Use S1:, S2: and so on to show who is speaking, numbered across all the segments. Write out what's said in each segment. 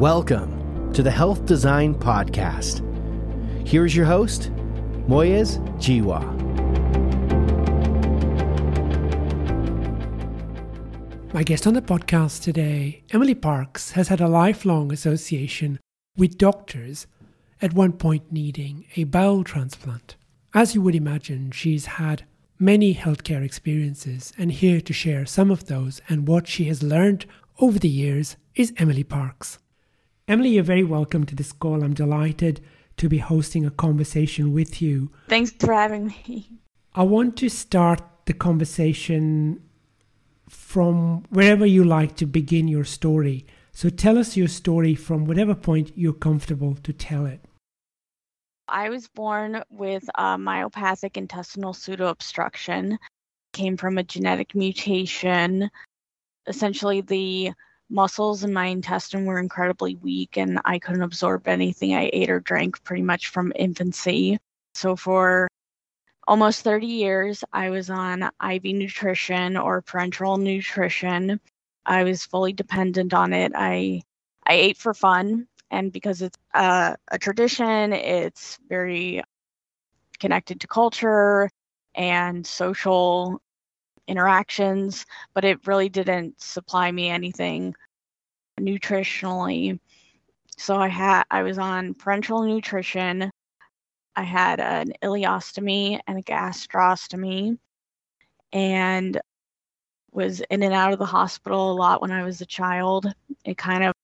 S1: Welcome to the Health Design Podcast. Here's your host, Moyez Jiwa.
S2: My guest on the podcast today, Emily Parks, has had a lifelong association with doctors at one point needing a bowel transplant. As you would imagine, she's had many healthcare experiences, and here to share some of those and what she has learned over the years is Emily Parks. Emily, you're very welcome to this call. I'm delighted to be hosting a conversation with you.
S3: Thanks for having me.
S2: I want to start the conversation from wherever you like to begin your story. So tell us your story from whatever point you're comfortable to tell it.
S3: I was born with a myopathic intestinal pseudoobstruction. Came from a genetic mutation. Essentially, the muscles in my intestine were incredibly weak and I couldn't absorb anything I ate or drank pretty much from infancy. So, for almost 30 years, I was on IV nutrition or parenteral nutrition. I was fully dependent on it. I I ate for fun and because it's a, a tradition, it's very connected to culture and social interactions, but it really didn't supply me anything nutritionally. So I had I was on parenteral nutrition. I had an ileostomy and a gastrostomy and was in and out of the hospital a lot when I was a child. It kind of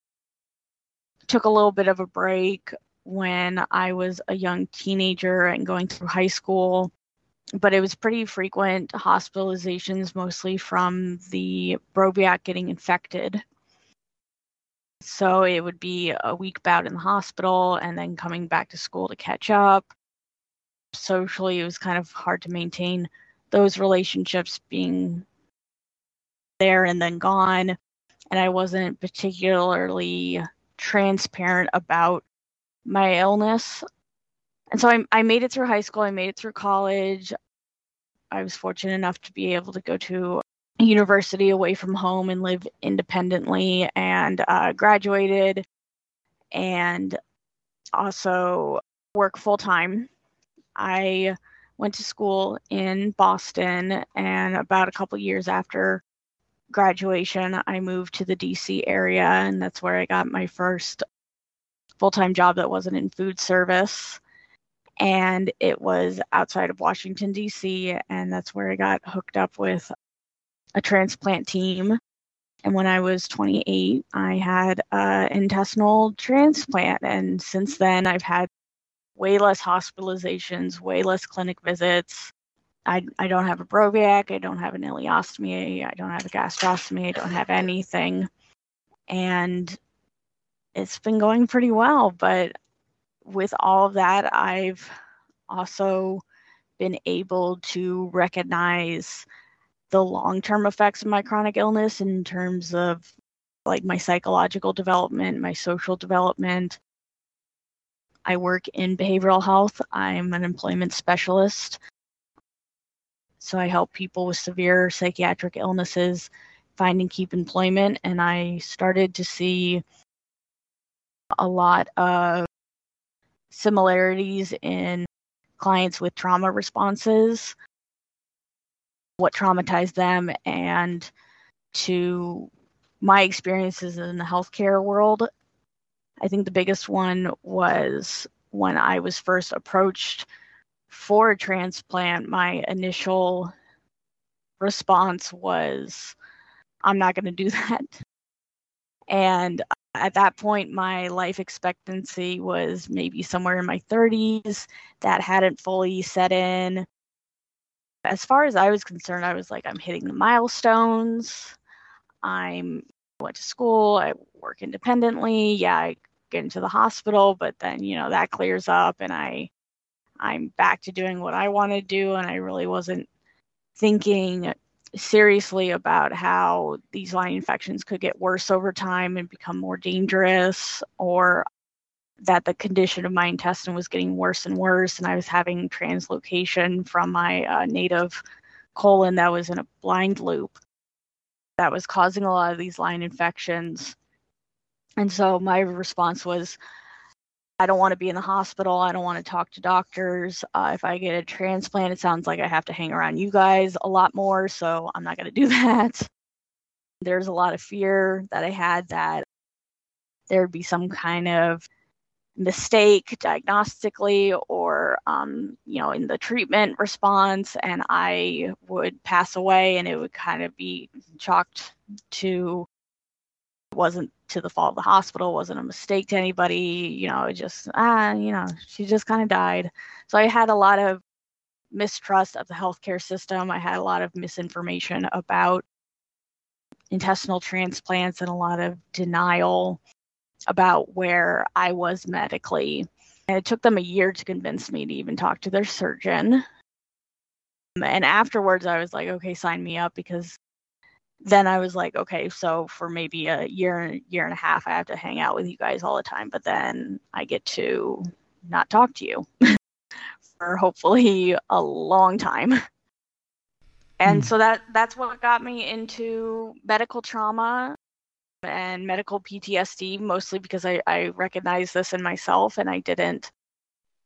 S3: took a little bit of a break when I was a young teenager and going through high school, but it was pretty frequent hospitalizations, mostly from the Broviac getting infected. So it would be a week bout in the hospital and then coming back to school to catch up. Socially, it was kind of hard to maintain those relationships being there and then gone. And I wasn't particularly transparent about my illness. And so I, I made it through high school, I made it through college. I was fortunate enough to be able to go to university away from home and live independently and uh, graduated and also work full time. I went to school in Boston and about a couple years after graduation, I moved to the DC area, and that's where I got my first full time job that wasn't in food service. And it was outside of Washington, DC, and that's where I got hooked up with a transplant team. And when I was 28, I had an intestinal transplant. And since then, I've had way less hospitalizations, way less clinic visits, I, I don't have a Broviac, I don't have an ileostomy, I don't have a gastrostomy, I don't have anything. And it's been going pretty well. But with all of that, I've also been able to recognize the long term effects of my chronic illness in terms of like my psychological development, my social development. I work in behavioral health. I'm an employment specialist. So I help people with severe psychiatric illnesses find and keep employment. And I started to see a lot of similarities in clients with trauma responses, what traumatized them, and to my experiences in the healthcare world. I think the biggest one was when I was first approached for a transplant, my initial response was, I'm not going to do that. And at that point, my life expectancy was maybe somewhere in my 30s. That hadn't fully set in. As far as I was concerned, I was like, I'm hitting the milestones. I'm went to school. I work independently. Yeah, I get into the hospital, but then you know that clears up, and I I'm back to doing what I want to do. And I really wasn't thinking seriously about how these line infections could get worse over time and become more dangerous, or that the condition of my intestine was getting worse and worse. And I was having translocation from my uh, native colon that was in a blind loop that was causing a lot of these line infections. And so my response was, I don't want to be in the hospital. I don't want to talk to doctors. Uh, if I get a transplant, it sounds like I have to hang around you guys a lot more. So I'm not going to do that. There's a lot of fear that I had that there would be some kind of mistake diagnostically or um, you know in the treatment response and i would pass away and it would kind of be chalked to wasn't to the fault of the hospital wasn't a mistake to anybody you know it just ah you know she just kind of died so i had a lot of mistrust of the healthcare system i had a lot of misinformation about intestinal transplants and a lot of denial about where I was medically. And it took them a year to convince me to even talk to their surgeon. And afterwards, I was like, okay, sign me up because then I was like, okay, so for maybe a year, year and a half, I have to hang out with you guys all the time, but then I get to not talk to you for hopefully a long time. And mm. so that that's what got me into medical trauma and medical PTSD, mostly because I, I recognized this in myself and I didn't.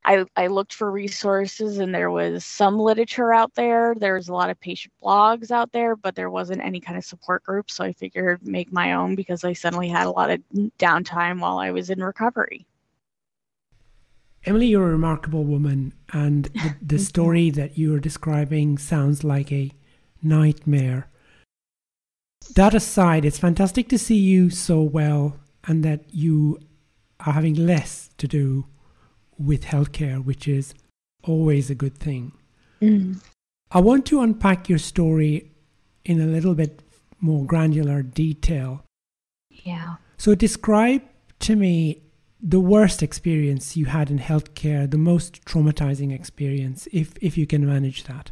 S3: I, I looked for resources and there was some literature out there. There was a lot of patient blogs out there, but there wasn't any kind of support group. So I figured make my own because I suddenly had a lot of downtime while I was in recovery.
S2: Emily, you're a remarkable woman, and the, the story that you are describing sounds like a nightmare that aside, it's fantastic to see you so well and that you are having less to do with healthcare, which is always a good thing. Mm. I want to unpack your story in a little bit more granular detail.
S3: Yeah.
S2: So, describe to me the worst experience you had in healthcare, the most traumatizing experience, if if you can manage that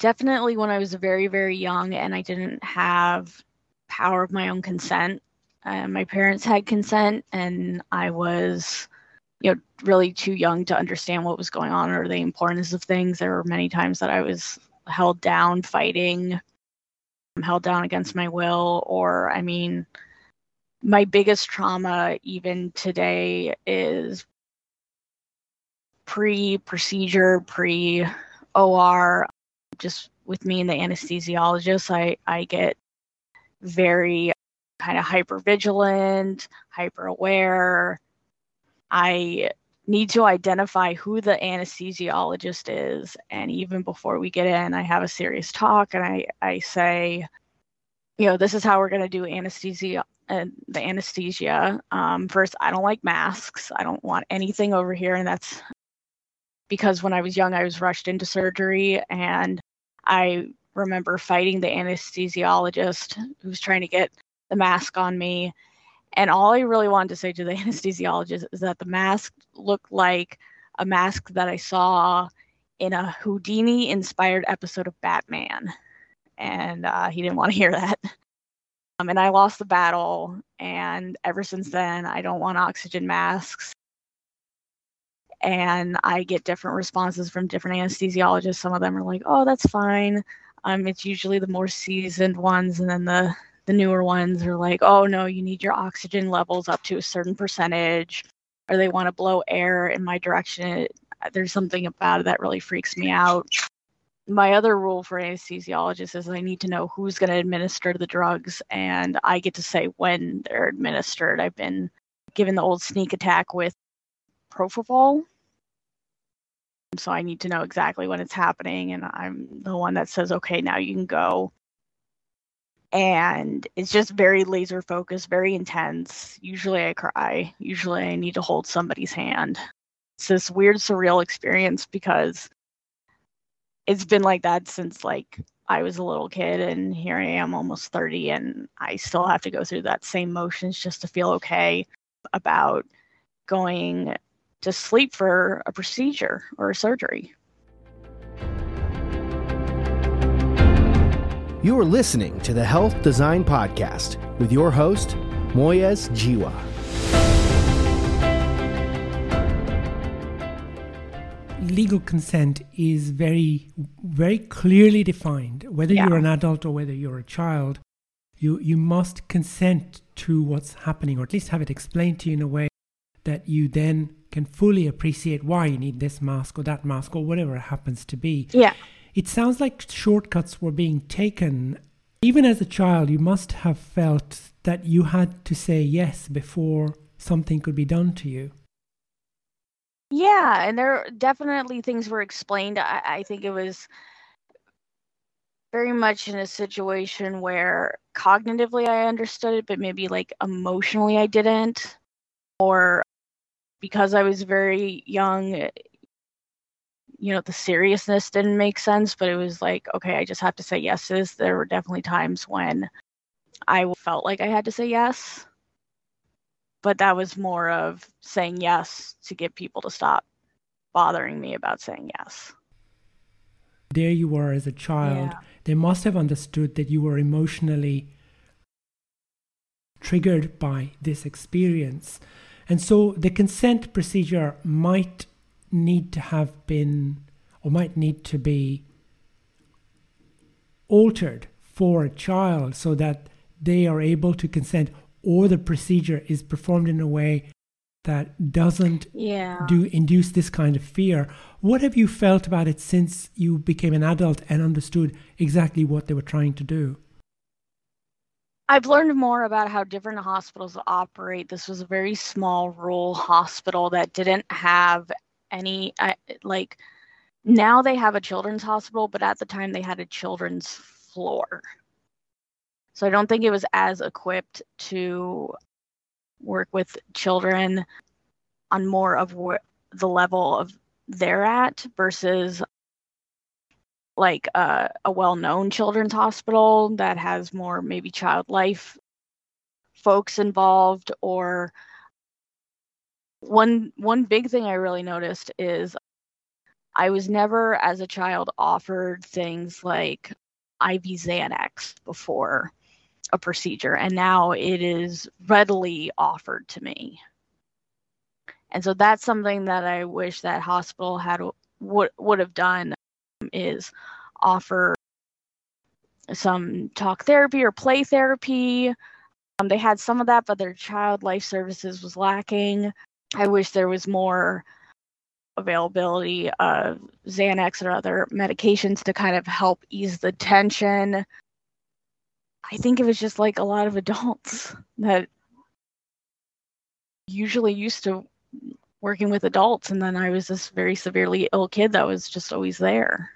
S3: definitely when I was very, very young and I didn't have power of my own consent. Uh, my parents had consent, and I was, you know, really too young to understand what was going on or the importance of things. There were many times that I was held down fighting, held down against my will, or I mean, my biggest trauma even today is pre procedure, pre OR just with me and the anesthesiologist, I, I get very kind of hyper vigilant, hyper aware. I need to identify who the anesthesiologist is. And even before we get in, I have a serious talk and I, I say, you know, this is how we're going to do anesthesia and uh, the anesthesia. Um, first, I don't like masks. I don't want anything over here. And that's because when I was young, I was rushed into surgery and I remember fighting the anesthesiologist who was trying to get the mask on me. And all I really wanted to say to the anesthesiologist is that the mask looked like a mask that I saw in a Houdini inspired episode of Batman. And uh, he didn't want to hear that. Um, and I lost the battle. And ever since then, I don't want oxygen masks and I get different responses from different anesthesiologists. Some of them are like, "Oh, that's fine." Um, it's usually the more seasoned ones, and then the the newer ones are like, "Oh no, you need your oxygen levels up to a certain percentage," or they want to blow air in my direction. There's something about it that really freaks me out. My other rule for anesthesiologists is I need to know who's going to administer the drugs, and I get to say when they're administered. I've been given the old sneak attack with propofol so I need to know exactly when it's happening, and I'm the one that says, okay, now you can go. And it's just very laser focused, very intense. Usually I cry. Usually I need to hold somebody's hand. It's this weird, surreal experience because it's been like that since like I was a little kid, and here I am almost 30, and I still have to go through that same motions just to feel okay about going to sleep for a procedure or a surgery.
S1: You are listening to the Health Design Podcast with your host, Moyez Jiwa.
S2: Legal consent is very, very clearly defined. Whether yeah. you're an adult or whether you're a child, You you must consent to what's happening, or at least have it explained to you in a way that you then can fully appreciate why you need this mask or that mask or whatever it happens to be.
S3: Yeah.
S2: It sounds like shortcuts were being taken. Even as a child, you must have felt that you had to say yes before something could be done to you.
S3: Yeah, and there definitely things were explained. I, I think it was very much in a situation where cognitively I understood it, but maybe like emotionally I didn't. Or because I was very young, you know, the seriousness didn't make sense, but it was like, okay, I just have to say yes to this. There were definitely times when I felt like I had to say yes, but that was more of saying yes to get people to stop bothering me about saying yes.
S2: There you were as a child. Yeah. They must have understood that you were emotionally triggered by this experience. And so the consent procedure might need to have been or might need to be altered for a child so that they are able to consent or the procedure is performed in a way that doesn't
S3: yeah.
S2: do induce this kind of fear. What have you felt about it since you became an adult and understood exactly what they were trying to do?
S3: I've learned more about how different hospitals operate. This was a very small rural hospital that didn't have any like now they have a children's hospital, but at the time they had a children's floor. So I don't think it was as equipped to work with children on more of the level of they're at versus like a, a well-known children's hospital that has more maybe child life folks involved or one one big thing i really noticed is i was never as a child offered things like iv xanax before a procedure and now it is readily offered to me and so that's something that i wish that hospital had would would have done is offer some talk therapy or play therapy. Um, they had some of that, but their child life services was lacking. I wish there was more availability of Xanax or other medications to kind of help ease the tension. I think it was just like a lot of adults that usually used to working with adults, and then I was this very severely ill kid that was just always there.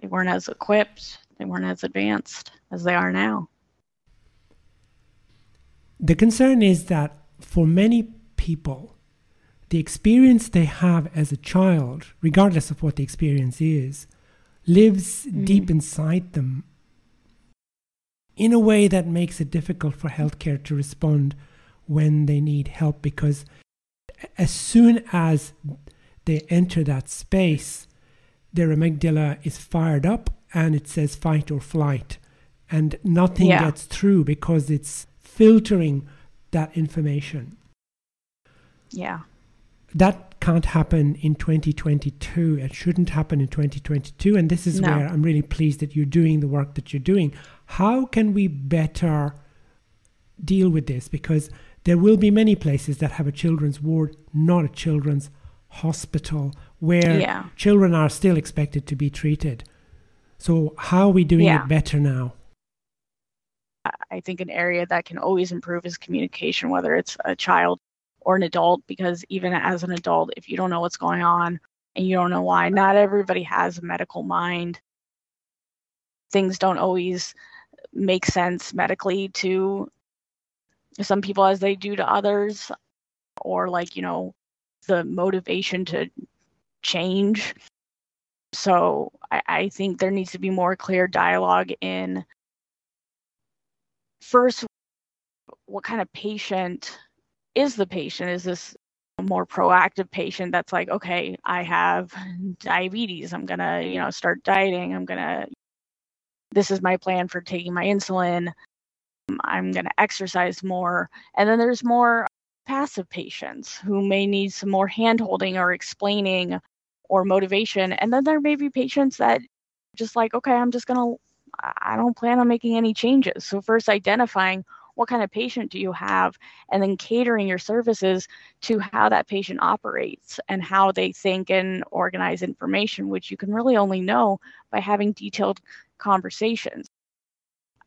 S3: They weren't as equipped, they weren't as advanced as they are now.
S2: The concern is that for many people, the experience they have as a child, regardless of what the experience is, lives mm. deep inside them in a way that makes it difficult for healthcare to respond when they need help because as soon as they enter that space, their amygdala is fired up and it says fight or flight. And nothing yeah. gets through because it's filtering that information.
S3: Yeah.
S2: That can't happen in 2022. It shouldn't happen in 2022. And this is no. where I'm really pleased that you're doing the work that you're doing. How can we better deal with this? Because there will be many places that have a children's ward, not a children's hospital where yeah. children are still expected to be treated. So, how are we doing yeah. it better now?
S3: I think an area that can always improve is communication, whether it's a child or an adult, because even as an adult, if you don't know what's going on and you don't know why, not everybody has a medical mind. Things don't always make sense medically to some people as they do to others, or like, you know, the motivation to change. So I, I think there needs to be more clear dialogue in first, what kind of patient is the patient? Is this more proactive patient that's like, okay, I have diabetes. I'm going to, you know, start dieting. I'm going to, this is my plan for taking my insulin. I'm going to exercise more. And then there's more passive patients who may need some more handholding or explaining or motivation. And then there may be patients that just like, okay, I'm just gonna I don't plan on making any changes. So, first identifying what kind of patient do you have, and then catering your services to how that patient operates and how they think and organize information, which you can really only know by having detailed conversations.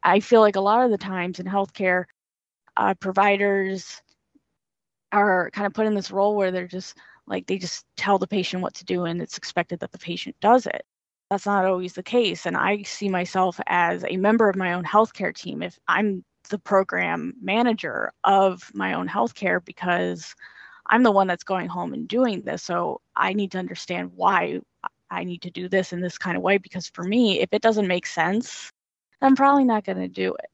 S3: I feel like a lot of the times in healthcare, uh, providers are kind of put in this role where they're just like they just tell the patient what to do and it's expected that the patient does it. That's not always the case. And I see myself as a member of my own healthcare team. If I'm the program manager of my own healthcare because I'm the one that's going home and doing this. So I need to understand why I need to do this in this kind of way because for me, if it doesn't make sense, I'm probably not going to do it.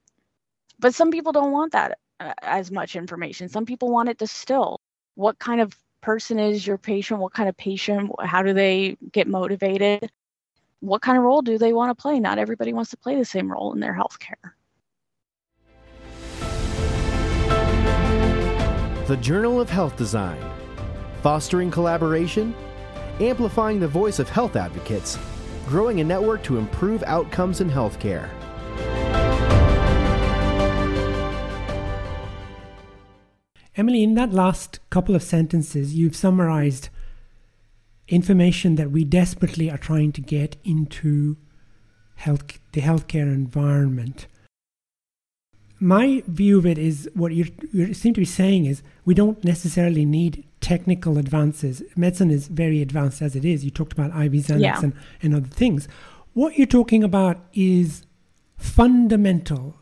S3: But some people don't want that uh, as much information. Some people want it distilled. What kind of person is your patient? What kind of patient? How do they get motivated? What kind of role do they want to play? Not everybody wants to play the same role in their healthcare.
S1: The Journal of Health Design, fostering collaboration, amplifying the voice of health advocates, growing a network to improve outcomes in healthcare.
S2: Emily, in that last couple of sentences, you've summarized information that we desperately are trying to get into health, the healthcare environment my view of it is what you seem to be saying is we don't necessarily need technical advances. Medicine is very advanced as it is. You talked about IV Xanax yeah. and, and other things. What you're talking about is fundamental.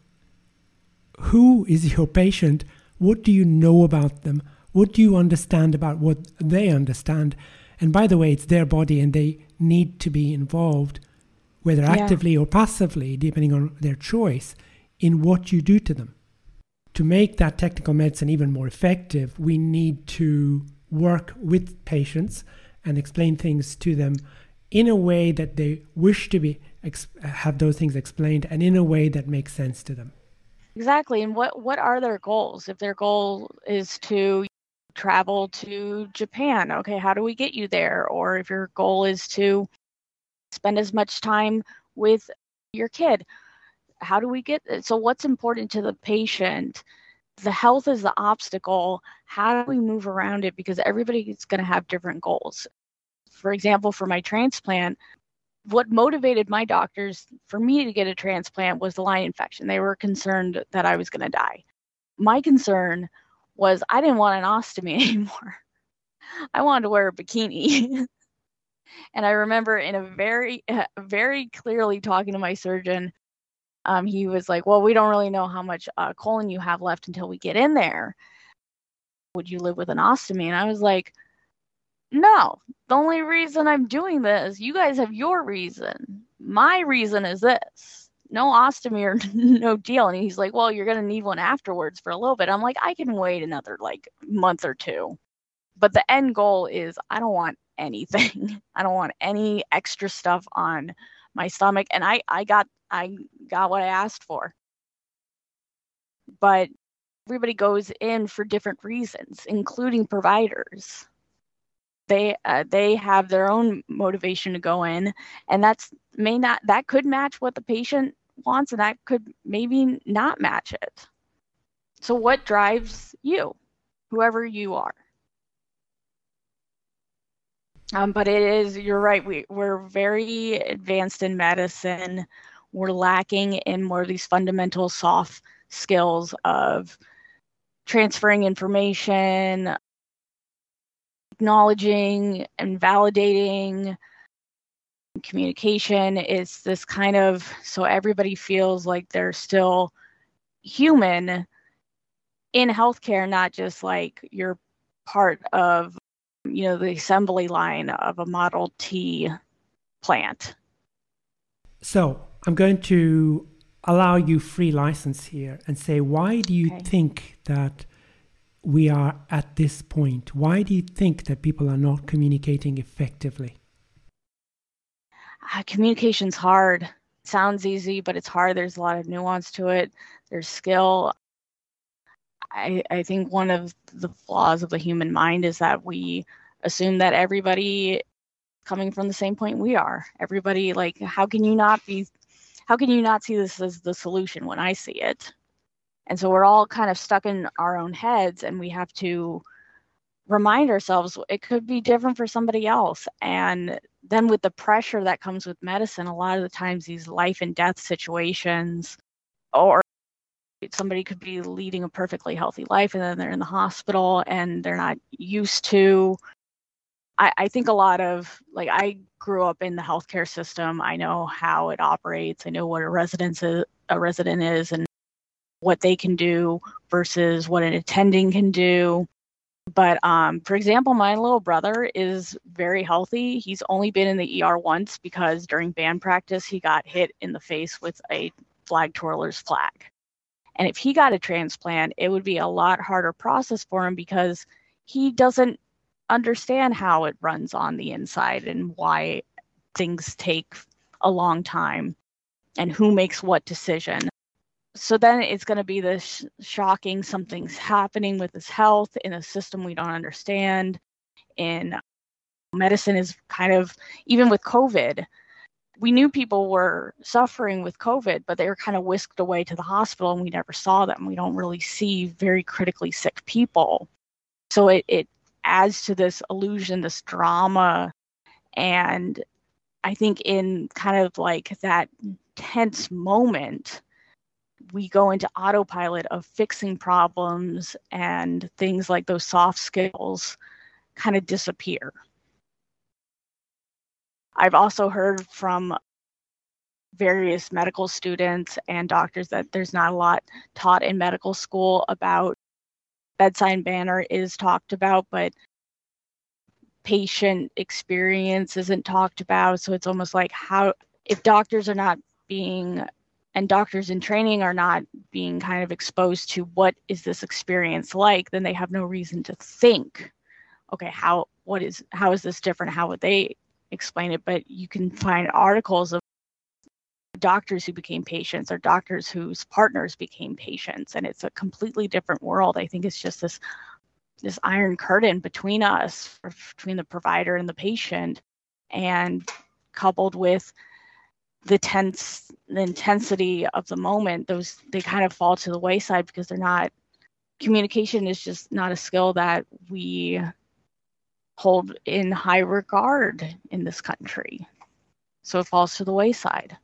S2: Who is your patient? What do you know about them? What do you understand about what they understand? And by the way, it's their body and they need to be involved, whether actively yeah. or passively, depending on their choice in what you do to them. To make that technical medicine even more effective, we need to work with patients and explain things to them in a way that they wish to be have those things explained and in a way that makes sense to them.
S3: Exactly. And what what are their goals? If their goal is to travel to Japan, okay, how do we get you there? Or if your goal is to spend as much time with your kid, how do we get so what's important to the patient? The health is the obstacle. How do we move around it? Because everybody is going to have different goals. For example for my transplant what motivated my doctors for me to get a transplant was the line infection. They were concerned that i was going to die. My concern was i didn't want an ostomy anymore. I wanted to wear a bikini. And i remember in a very very clearly talking to my surgeon um, he was like, Well, we don't really know how much uh, colon you have left until we get in there. Would you live with an ostomy? And I was like, No, the only reason I'm doing this, you guys have your reason. My reason is this no ostomy or no deal. And he's like, Well, you're going to need one afterwards for a little bit. I'm like, I can wait another like month or two. But the end goal is I don't want anything. I don't want any extra stuff on my stomach. And I, I got I got what I asked for. But everybody goes in for different reasons, including providers. They uh, they have their own motivation to go in, and that's may not that could match what the patient wants, and that could maybe not match it. So, what drives you, whoever you are? Um, but it is, you're right, we, we're very advanced in medicine we're lacking in more of these fundamental soft skills of transferring information, acknowledging and validating. Communication is this kind of so everybody feels like they're still human in healthcare not just like you're part of you know the assembly line of a model t plant.
S2: So I'm going to allow you free license here and say, why do you okay. think that we are at this point? Why do you think that people are not communicating effectively?
S3: Uh, communication's hard. sounds easy, but it's hard. There's a lot of nuance to it. There's skill. I, I think one of the flaws of the human mind is that we assume that everybody coming from the same point we are. Everybody like how can you not be how can you not see this as the solution when I see it? And so we're all kind of stuck in our own heads and we have to remind ourselves it could be different for somebody else. And then with the pressure that comes with medicine, a lot of the times these life and death situations, or somebody could be leading a perfectly healthy life and then they're in the hospital and they're not used to. I, I think a lot of like I grew up in the healthcare system. I know how it operates. I know what a resident is, a resident is and what they can do versus what an attending can do. But um, for example, my little brother is very healthy. He's only been in the ER once because during band practice, he got hit in the face with a flag twirler's flag. And if he got a transplant, it would be a lot harder process for him because he doesn't understand how it runs on the inside and why things take a long time and who makes what decision. So then it's going to be this shocking something's happening with his health in a system we don't understand in medicine is kind of even with covid we knew people were suffering with covid but they were kind of whisked away to the hospital and we never saw them. We don't really see very critically sick people. So it, it adds to this illusion this drama and i think in kind of like that tense moment we go into autopilot of fixing problems and things like those soft skills kind of disappear. I've also heard from various medical students and doctors that there's not a lot taught in medical school about bedside manner is talked about, but patient experience isn't talked about. So it's almost like how if doctors are not being and doctors in training are not being kind of exposed to what is this experience like then they have no reason to think okay how what is how is this different how would they explain it but you can find articles of doctors who became patients or doctors whose partners became patients. And it's a completely different world. I think it's just this this iron curtain between us between the provider and the patient and coupled with the tense the intensity of the moment those they kind of fall to the wayside because they're not communication is just not a skill that we hold in high regard in this country. So it falls to the wayside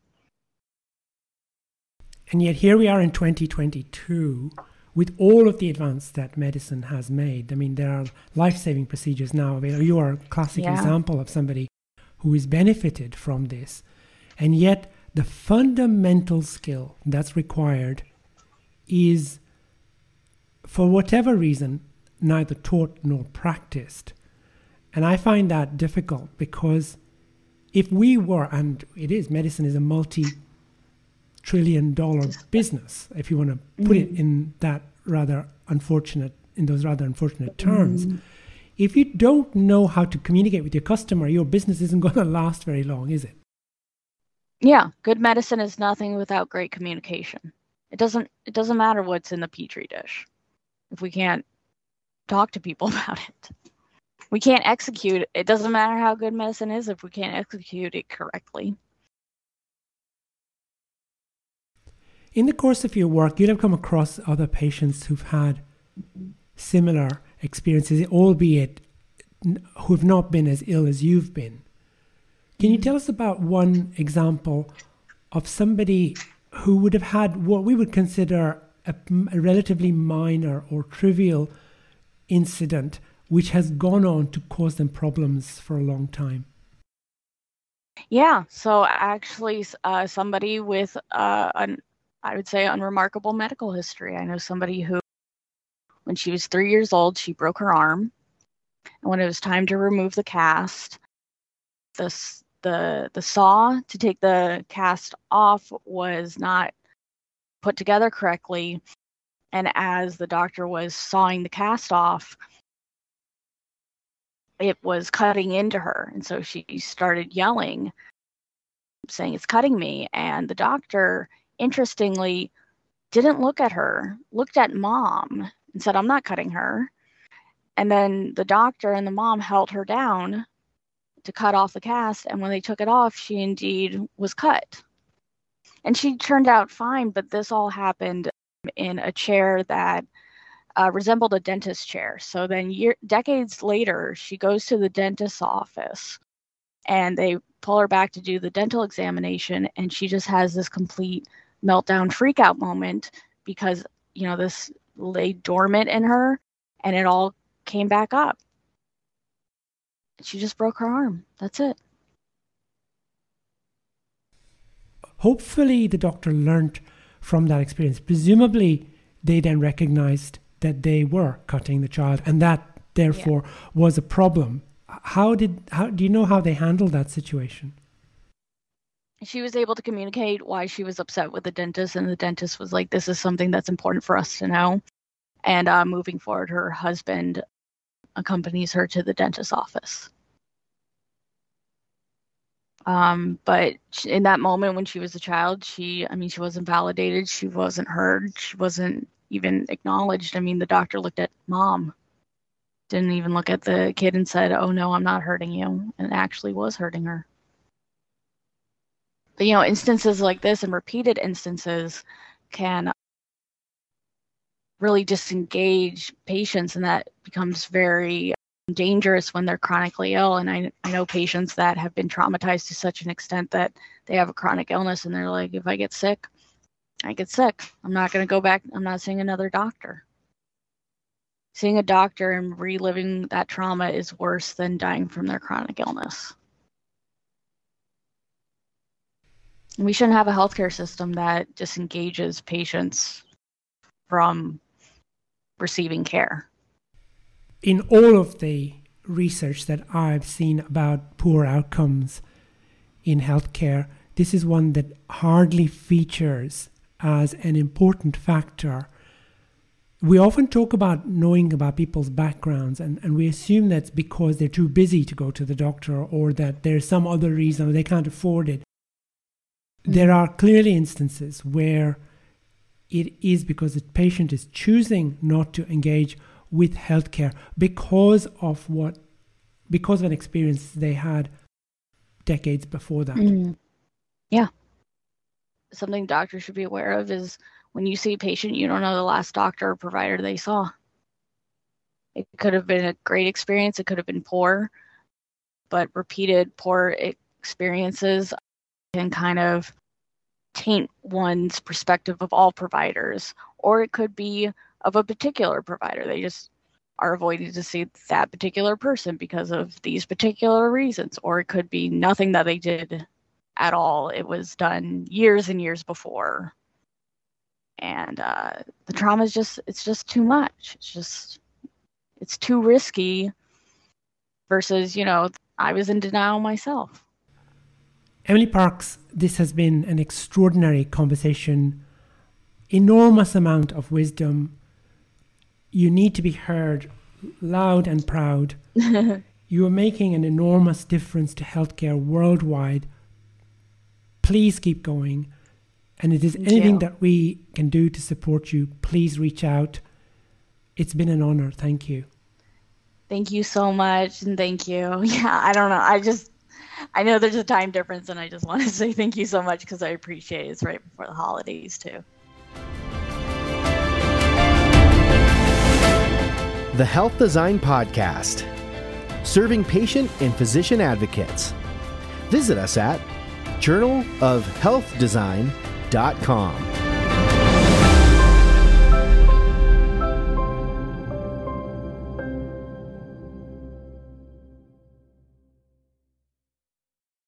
S2: and yet here we are in 2022 with all of the advance that medicine has made i mean there are life-saving procedures now available you are a classic yeah. example of somebody who has benefited from this and yet, the fundamental skill that's required is, for whatever reason, neither taught nor practiced. And I find that difficult because if we were, and it is, medicine is a multi trillion dollar business, if you want to put it mm. in that rather unfortunate, in those rather unfortunate terms. Mm. If you don't know how to communicate with your customer, your business isn't going to last very long, is it?
S3: yeah good medicine is nothing without great communication it doesn't it doesn't matter what's in the petri dish if we can't talk to people about it we can't execute it doesn't matter how good medicine is if we can't execute it correctly
S2: in the course of your work you'll have come across other patients who've had similar experiences albeit who've not been as ill as you've been can you tell us about one example of somebody who would have had what we would consider a, a relatively minor or trivial incident which has gone on to cause them problems for a long time?
S3: Yeah, so actually, uh, somebody with uh, an, I would say, unremarkable medical history. I know somebody who, when she was three years old, she broke her arm, and when it was time to remove the cast, this the the saw to take the cast off was not put together correctly. And as the doctor was sawing the cast off it was cutting into her. And so she started yelling saying it's cutting me. And the doctor interestingly didn't look at her looked at mom and said i'm not cutting her and then the doctor and the mom held her down to cut off the cast, and when they took it off, she indeed was cut. And she turned out fine, but this all happened in a chair that uh, resembled a dentist chair. So then, year, decades later, she goes to the dentist's office and they pull her back to do the dental examination, and she just has this complete meltdown freakout moment because, you know, this lay dormant in her and it all came back up. She just broke her arm. That's it.
S2: Hopefully, the doctor learned from that experience. Presumably, they then recognized that they were cutting the child and that therefore yeah. was a problem. How did how do you know how they handled that situation?
S3: She was able to communicate why she was upset with the dentist, and the dentist was like, "This is something that's important for us to know." And uh, moving forward, her husband accompanies her to the dentist's office. Um, but in that moment when she was a child, she, I mean, she wasn't validated. She wasn't heard. She wasn't even acknowledged. I mean, the doctor looked at mom, didn't even look at the kid and said, oh no, I'm not hurting you. And actually was hurting her. You know, instances like this and repeated instances can really disengage patients and that becomes very dangerous when they're chronically ill. And I, I know patients that have been traumatized to such an extent that they have a chronic illness and they're like, if I get sick, I get sick. I'm not going to go back. I'm not seeing another doctor. Seeing a doctor and reliving that trauma is worse than dying from their chronic illness. We shouldn't have a healthcare system that disengages patients from receiving care
S2: in all of the research that I've seen about poor outcomes in healthcare, this is one that hardly features as an important factor. We often talk about knowing about people's backgrounds, and, and we assume that's because they're too busy to go to the doctor or that there's some other reason or they can't afford it. There are clearly instances where it is because the patient is choosing not to engage with healthcare because of what because of an experience they had decades before that. Mm.
S3: Yeah. Something doctors should be aware of is when you see a patient, you don't know the last doctor or provider they saw. It could have been a great experience, it could have been poor, but repeated poor experiences can kind of taint one's perspective of all providers, or it could be of a particular provider. They just are avoiding to see that particular person because of these particular reasons, or it could be nothing that they did at all. It was done years and years before, and uh, the trauma is just it's just too much. It's just it's too risky. Versus, you know, I was in denial myself.
S2: Emily Parks, this has been an extraordinary conversation, enormous amount of wisdom you need to be heard loud and proud. you are making an enormous difference to healthcare worldwide. Please keep going. And if there's anything that we can do to support you, please reach out. It's been an honor. Thank you.
S3: Thank you so much. And thank you. Yeah, I don't know. I just, I know there's a time difference, and I just want to say thank you so much because I appreciate it. It's right before the holidays, too.
S1: the Health Design Podcast, serving patient and physician advocates. Visit us at journalofhealthdesign.com.